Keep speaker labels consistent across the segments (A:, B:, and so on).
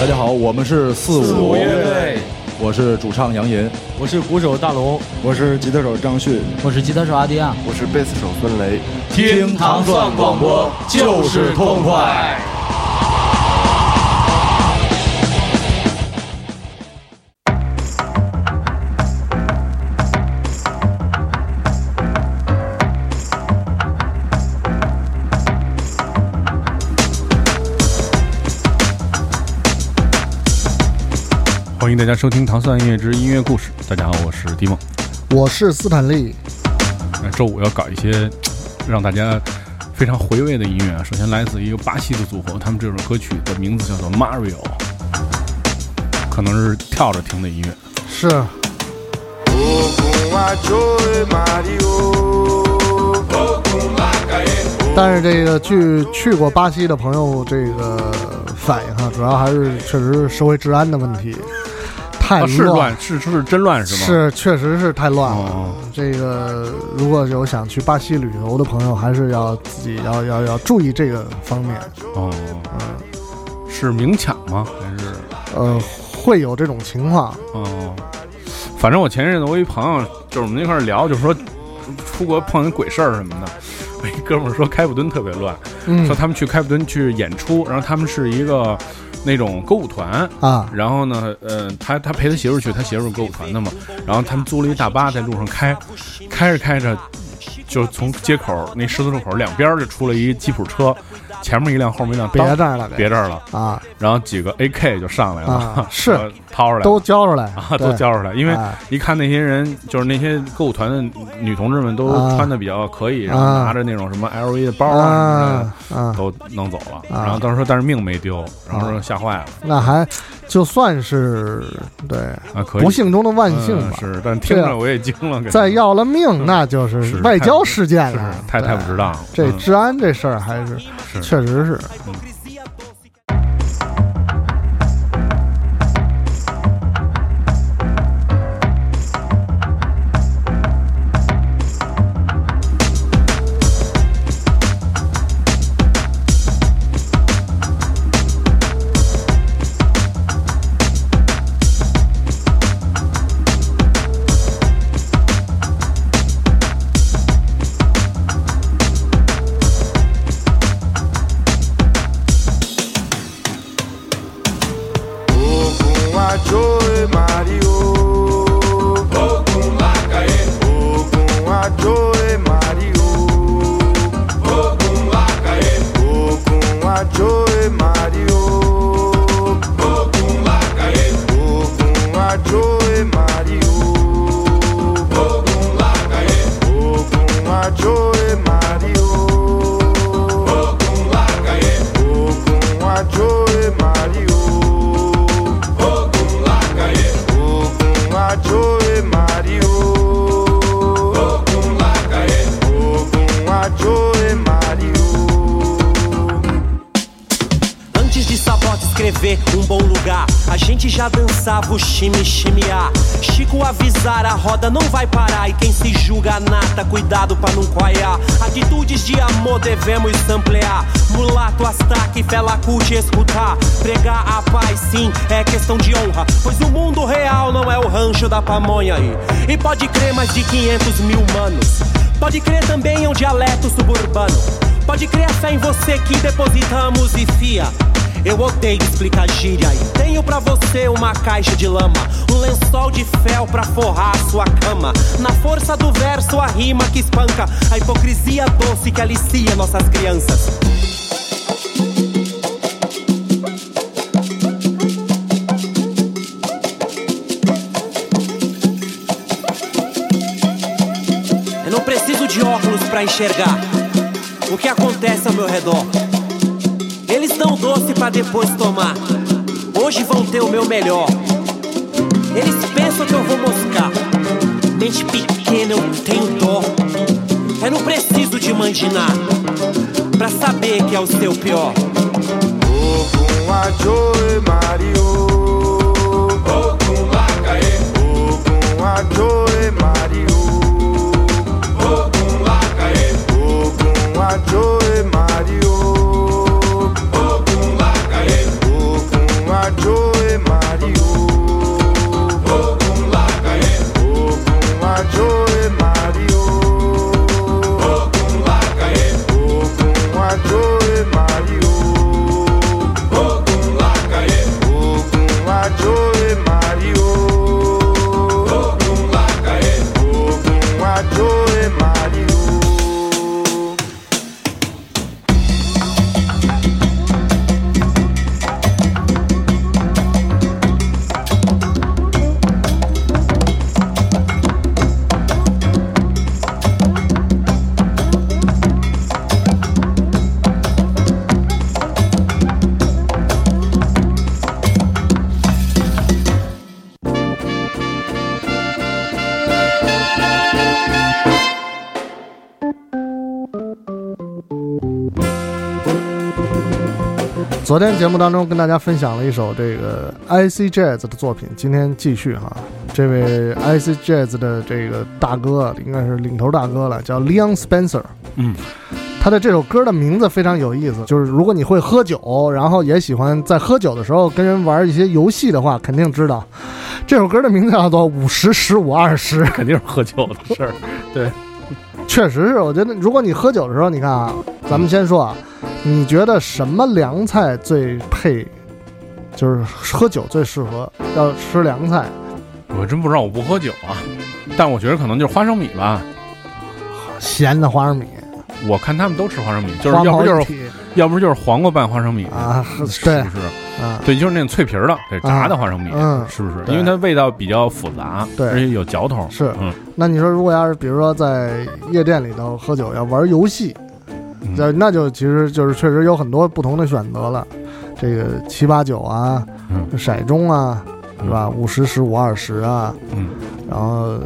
A: 大家好，我们是四五。乐队，我是主唱杨银，
B: 我是鼓手大龙，
C: 我是吉他手张旭，
D: 我是吉他手阿迪亚，
C: 我是贝斯手孙雷。
A: 听糖蒜广播就是痛快。
B: 欢迎大家收听《糖蒜音乐之音乐故事》。大家好，我是迪梦，
E: 我是斯坦利。
B: 那周五要搞一些让大家非常回味的音乐啊。首先来自一个巴西的组合，他们这首歌曲的名字叫做《Mario》，可能是跳着听的音乐。
E: 是。但是这个据去过巴西的朋友这个反映哈，主要还是确实是社会治安的问题。太
B: 乱，是是真乱是吗？
E: 是，确实是太乱了。这个如果有想去巴西旅游的朋友，还是要自己要要要注意这个方面。
B: 哦，嗯，是明抢吗？还是
E: 呃，会有这种情况。
B: 哦，反正我前阵子我一朋友，就是我们那块聊，就是说出国碰见鬼事儿什么的。我一哥们儿说开普敦特别乱，说他们去开普敦去演出，然后他们是一个。那种歌舞团
E: 啊，
B: 然后呢，呃，他他陪他媳妇去，他媳妇是歌舞团的嘛，然后他们租了一大巴在路上开，开着开着，就从街口那十字路口两边就出了一吉普车。前面一辆，后面一辆，
E: 别这儿了，
B: 别这儿了
E: 啊！
B: 然后几个 AK 就上来了，
E: 是
B: 掏出来，
E: 都交出来
B: 啊，都交出来。因为一看那些人，就是那些歌舞团的女同志们，都穿的比较可以，然后拿着那种什么 LV 的包啊，都弄走了。然后当时说，但是命没丢，然后说吓坏了。
E: 那还就算是对
B: 啊，可以，
E: 不幸中的万幸吧。
B: 是，但听着我也惊了。
E: 再要了命，那就是外交事件了，
B: 太太不值当了。
E: 这治安这事儿还是。确实是。
F: Chime, chimear. Chico avisar, a roda não vai parar. E quem se julga nata, cuidado pra não coiar. Atitudes de amor devemos samplear. Mulato, astaque, fela, curte, escutar. Pregar a paz, sim, é questão de honra. Pois o mundo real não é o rancho da pamonha aí. E pode crer mais de 500 mil manos. Pode crer também em um dialeto suburbano. Pode crer a em você que depositamos e fia. Eu odeio explicar gíria e tenho para você uma caixa de lama, um lençol de fel para forrar a sua cama. Na força do verso, a rima que espanca, a hipocrisia doce que alicia nossas crianças. Eu não preciso de óculos para enxergar o que acontece ao meu redor. Eles dão doce para depois tomar. Hoje vão ter o meu melhor. Eles pensam que eu vou moscar. Mente pequena, eu tenho dó. Eu não preciso de mandinar pra saber que é o seu pior.
G: Ogum Ajoe Mario. Ogum Lacaê. Ogum Ajoe Mario. Ogum Lacaê. Ogum Ajoe Mario.
E: 昨天节目当中跟大家分享了一首这个 IC Jazz 的作品，今天继续哈。这位 IC Jazz 的这个大哥应该是领头大哥了，叫 Leon Spencer。
B: 嗯，
E: 他的这首歌的名字非常有意思，就是如果你会喝酒，然后也喜欢在喝酒的时候跟人玩一些游戏的话，肯定知道这首歌的名字叫做五十十五二十。
B: 肯定是喝酒的事儿。对，
E: 确实是，我觉得如果你喝酒的时候，你看啊，咱们先说啊，你觉得什么凉菜最配，就是喝酒最适合要吃凉菜？
B: 我真不知道，我不喝酒啊，但我觉得可能就是花生米吧。
E: 咸的花生米，
B: 我看他们都吃花生米，就是要不就是要不就是黄瓜拌花生米，
E: 啊，
B: 是
E: 对
B: 不是？
E: 啊，
B: 对，就是那种脆皮儿的，对，炸的花生米，
E: 嗯
B: 是不是？因为它味道比较复杂，
E: 对
B: 而且有嚼头。
E: 是
B: 嗯，
E: 那你说，如果要是比如说在夜店里头喝酒要玩游戏，
B: 嗯
E: 那那就其实就是确实有很多不同的选择了，这个七八九啊，
B: 嗯
E: 骰盅啊，是吧？五十、十五、二十啊，
B: 嗯，
E: 然后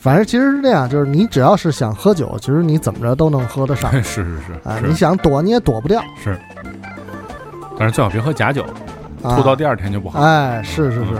E: 反正其实是这样，就是你只要是想喝酒，其实你怎么着都能喝得上
B: 是是是
E: 啊，你想躲你也躲不掉，
B: 是，但是最好别喝假酒，
E: 啊
B: 吐到第二天就不好。
E: 哎，是是是。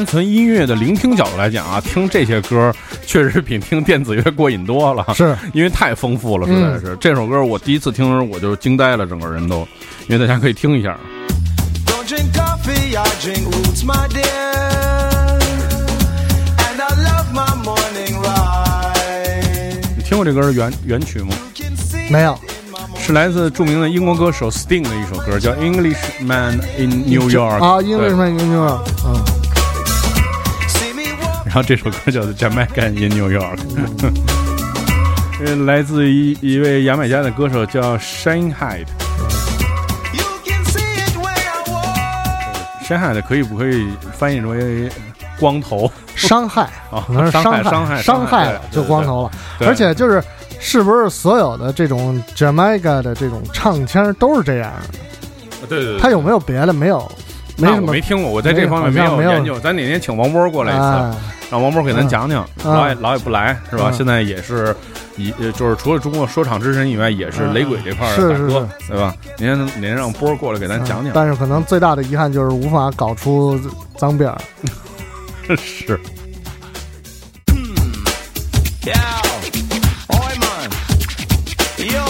B: 单纯音乐的聆听角度来讲啊，听这些歌确实比听电子乐过瘾多了，
E: 是
B: 因为太丰富了，实在是。这首歌我第一次听的时候我就惊呆了，整个人都，因为大家可以听一下。
G: Don't drink coffee, I drink roots, my dear. And I love my morning ride.
B: 你听过这歌的原原曲吗
E: 没有
B: 是来自著名的英国歌手 Sting 的一首歌，叫《Englishman in New York》
E: 啊，英
B: 对
E: 为什么英语啊？
B: 然后这首歌叫做《Jamaica in New York》，呃，来自一一位牙买加的歌手叫 Shane Hyde。
G: You can see it when I walk.
B: Shane Hyde 可以不可以翻译为光头
E: 伤害
B: 啊
E: 可能是
B: 伤害
E: 害
B: 伤害
E: 伤害了就光头了，而且就是是不是所有的这种 Jamaica 的这种唱腔都是这样的？
B: 对对对，
E: 他有没有别的？没有，没什么
B: 没听过，我在这方面
E: 没有
B: 有研究。咱哪天请王波过来一次，
E: 啊，
B: 让王波给咱讲讲。
E: 嗯
B: 老也老也不来是吧？
E: 嗯
B: 现在也是以呃就是除了中国说唱之神以外，也是雷鬼这块儿
E: 是是
B: 的大哥，对吧？哪天哪天让波过来给咱讲讲。
E: 但是可能最大的遗憾就是无法搞出脏辫儿。
B: 是
G: Yeah. Oi, man. Yo.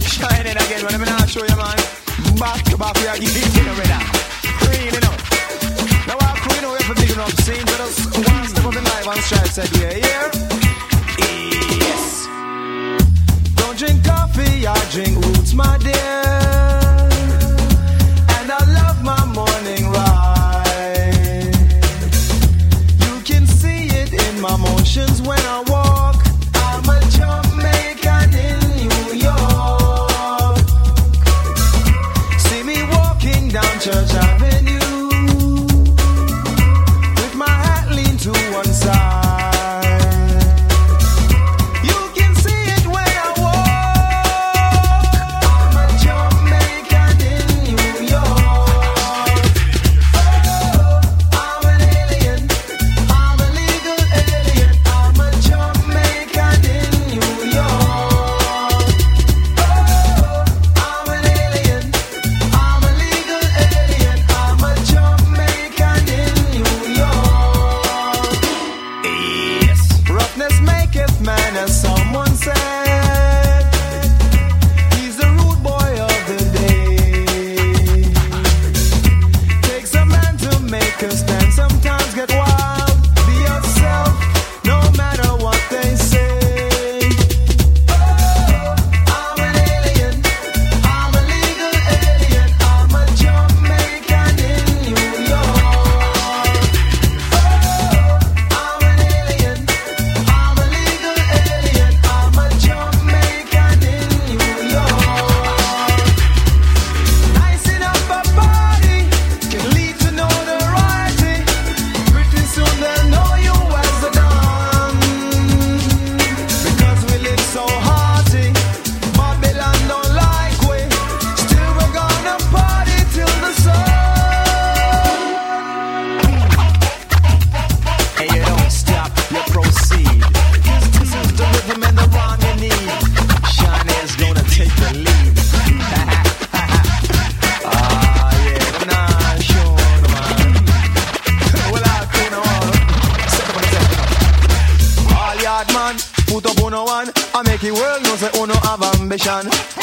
G: Shine it again. Let me not show you, man. Back to back, we are getting and said, yeah, yeah. Yes. Don't drink coffee, I drink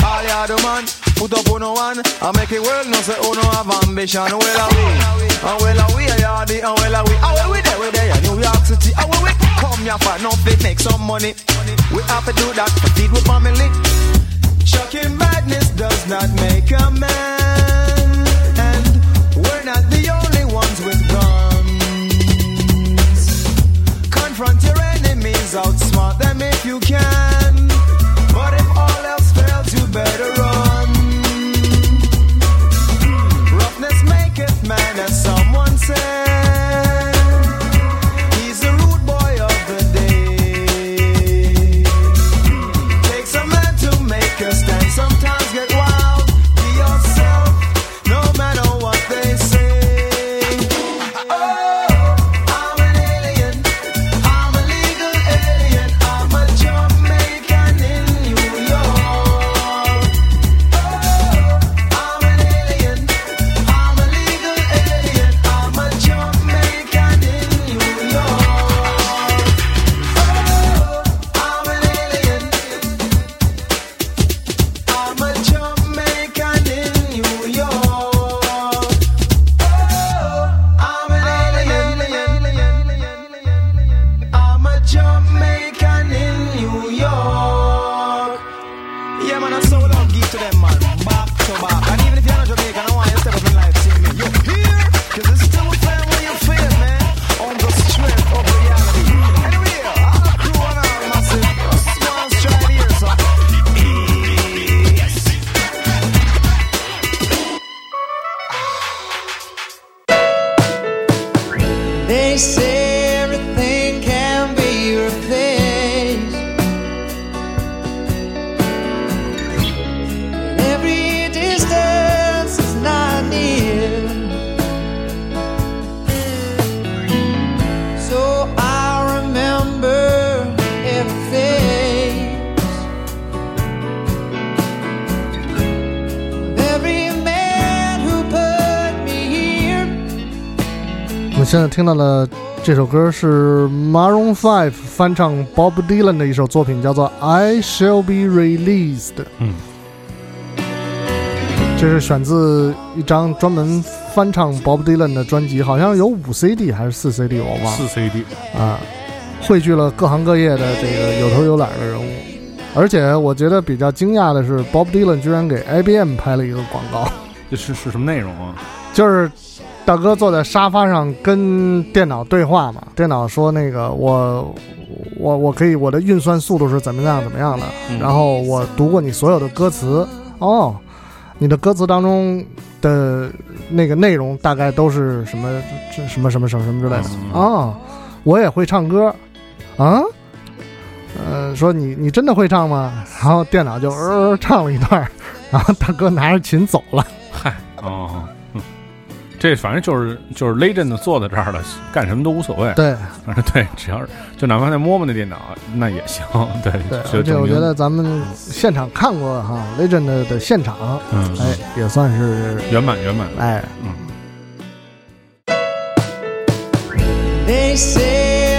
G: All yard man, put up on one. I make it world know say oh, uno have ambition. Well, are we? And well, are we a yardy? And well, are we? And well, we there, we there, New York City. And well, we come here for no fit, make some money. We have to do that to feed with family. Shocking badness does not make a man.
E: 现在听到的这首歌是 Maroon Five 翻唱 Bob Dylan 的一首作品，叫做《I Shall Be Released》。
B: 嗯，
E: 这是选自一张专门翻唱 Bob Dylan 的专辑，好像有五 CD 还是四 CD，我忘了
B: 四 CD，
E: 啊，汇聚了各行各业的这个有头有脸的人物。而且我觉得比较惊讶的是，Bob Dylan 居然给 IBM 拍了一个广告。
B: 这是是什么内容啊？
E: 就是大哥坐在沙发上跟电脑对话嘛，电脑说那个我我我可以我的运算速度是怎么样怎么样的，
B: 嗯。
E: 然后我读过你所有的歌词，哦，你的歌词当中的那个内容大概都是什么这什么什么什么什么之类的。
B: 嗯
E: 哦，我也会唱歌。啊。呃，说你你真的会唱吗？然后电脑就呃唱了一段，然后大哥拿着琴走了。
B: 嗨，哦，嗯这反正就是就是 Legend 坐在这儿了，干什么都无所谓。
E: 对，
B: 反正，对，只要是就哪怕再摸摸那电脑，那也行。对，
E: 对，
B: 就证明
E: 而且我觉得咱们现场看过哈 Legend 的的现场，
B: 嗯，
E: 哎，也算是
B: 圆满圆满。
E: 哎，
B: 嗯
H: ，They say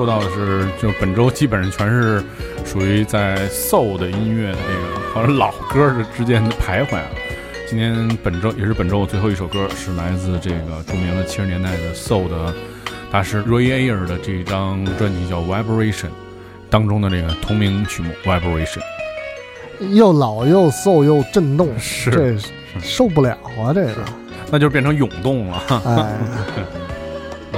B: 说到的是，就本周基本上全是属于在 soul 的音乐的这个好像老歌的之间的徘徊啊。今天本周也是本周最后一首歌，是来自这个著名的七十年代的 soul 的大师 Ray Ayer 的这张专辑叫《Vibration》当中的这个同名曲目《Vibration》。
E: 又老又 soul 又震动，
B: 是
E: 这受不了啊！这个，
B: 那就变成涌动了。
E: 哎，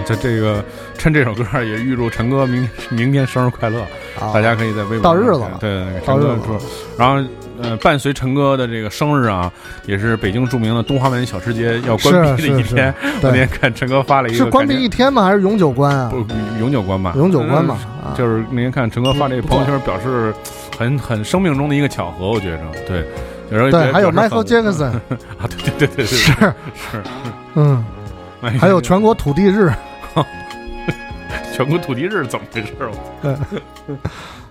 B: 这这个趁这首歌也预祝陈哥明明天生日快乐，
E: 啊
B: 大家可以在微博
E: 到日子了
B: 上对对对，
E: 到日子了
B: 陈哥说，然后呃，伴随陈哥的这个生日啊，也是北京著名的东华门小吃街要关闭的一天。我那天看陈哥发了一个
E: 是关闭一天吗？还是永久关啊？
B: 不永久关吧？
E: 永久关吧
B: 就是那天看陈哥发这个朋友圈，表示很很生命中的一个巧合，我觉着对。有时候
E: 对，还有 Michael Jackson，
B: 啊，对对对对对，
E: 是
B: 是，
E: 嗯，
B: 哎
E: 还有全国土地日，
B: 全国土地日怎么回事？我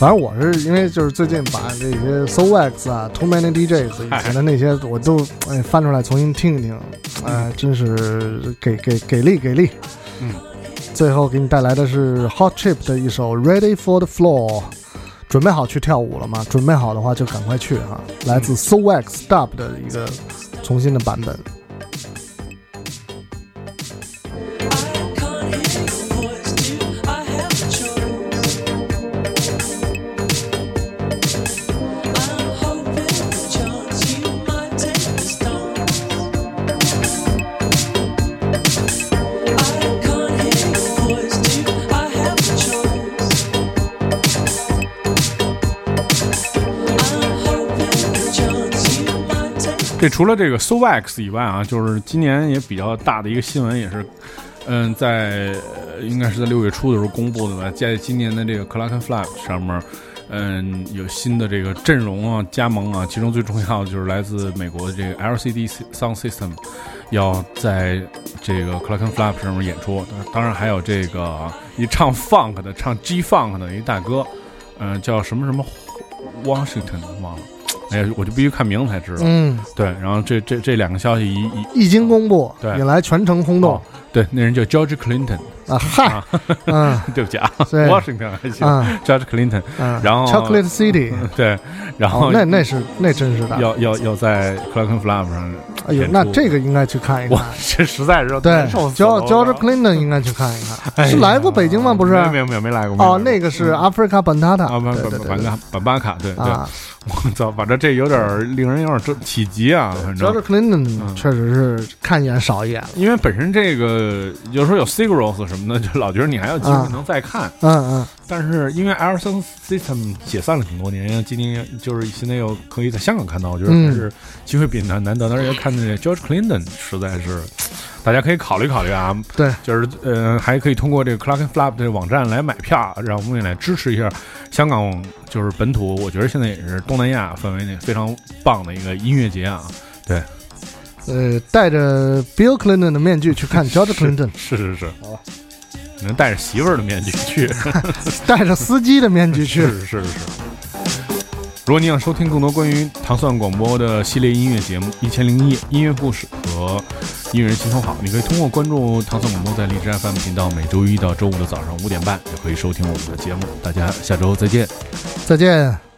E: 反正我是因为就是最近把这些 So Wax 啊，Too Many DJs 以前的那些我都哎翻出来重新听一听，哎，真是给给给力给力。
B: 嗯，
E: 最后给你带来的是 Hot Chip 的一首 Ready for the Floor。准备好去跳舞了吗？准备好的话就赶快去哈、来自 So Wax Dub 的一个重新的版本。
B: 这除了这个 So Wax 以外啊，就是今年也比较大的一个新闻，也是，嗯，在应该是在六月初的时候公布的吧，在今年的这个 Clock and Flap 上面，嗯，有新的这个阵容啊，加盟啊，其中最重要的就是来自美国的这个 LCD Sound System，要在这个 Clock and Flap 上面演出，当然还有这个一唱 Funk 的，唱 G Funk 的一大哥，嗯、叫什么什么 Washington 忘了。哎呀，我就必须看名字才知道。
E: 嗯，
B: 对，然后这这这两个消息一一
E: 一经公布，
B: 对。
E: 引来全城轰动。
B: 哦对，那人叫 George Clinton，
E: 啊！嗨，嗯
B: 对不起啊
E: 对
B: ，Washington 还行、
E: 嗯
B: g e o r g e Clinton，
E: 嗯，
B: 然后
E: Chocolate City，
B: 对，然后、
E: 哦，那那是那真是的。
B: 要要要在 Clock and Flap 上
E: 哎呦那这个应该去看一
B: 我
E: 看。
B: 这实在是
E: 对，George Clinton 应该去看一
B: 哎
E: 看。是来过北京吗？不是？
B: 没有没有没来过。
E: 哦，那个是 Africa Bantata。
B: 啊，不
E: 对
B: 不不，板
E: 对对对
B: 卡板巴卡，对对，
E: 啊
B: 我操，反正这有点儿令人有点儿这起急啊，反正
E: ，George Clinton 确实是看一眼少一眼了。
B: 因为本身这个有时候有 Sigros 什么的，就老觉得你还有机会
E: 啊
B: 能再看。
E: 嗯嗯，
B: 但是因为 L Sound System 解散了挺多年，今年就是现在又可以在香港看到，我觉得还是机会比难难得。而且看这 George Clinton 实在是，大家可以考虑考虑啊。
E: 对，
B: 就是呃，还可以通过这个 Clark and Flap 这个网站来买票，让我们也来支持一下香港，就是本土，我觉得现在也是东南亚范围内非常棒的一个音乐节啊。对，
E: 呃，戴着 Bill Clinton 的面具去看 George Clinton，
B: 是是是，好吧。你能戴着媳妇儿的面具去，
E: 戴着司机的面具去。
B: 是是是是。如果你想收听更多关于糖蒜广播的系列音乐节目《一千零一夜音乐故事》和音乐人心头好，你可以通过关注糖蒜广播在荔枝 FM 频道，每周一到周五的早上五点半也可以收听我们的节目。大家下周再见。
E: 再见。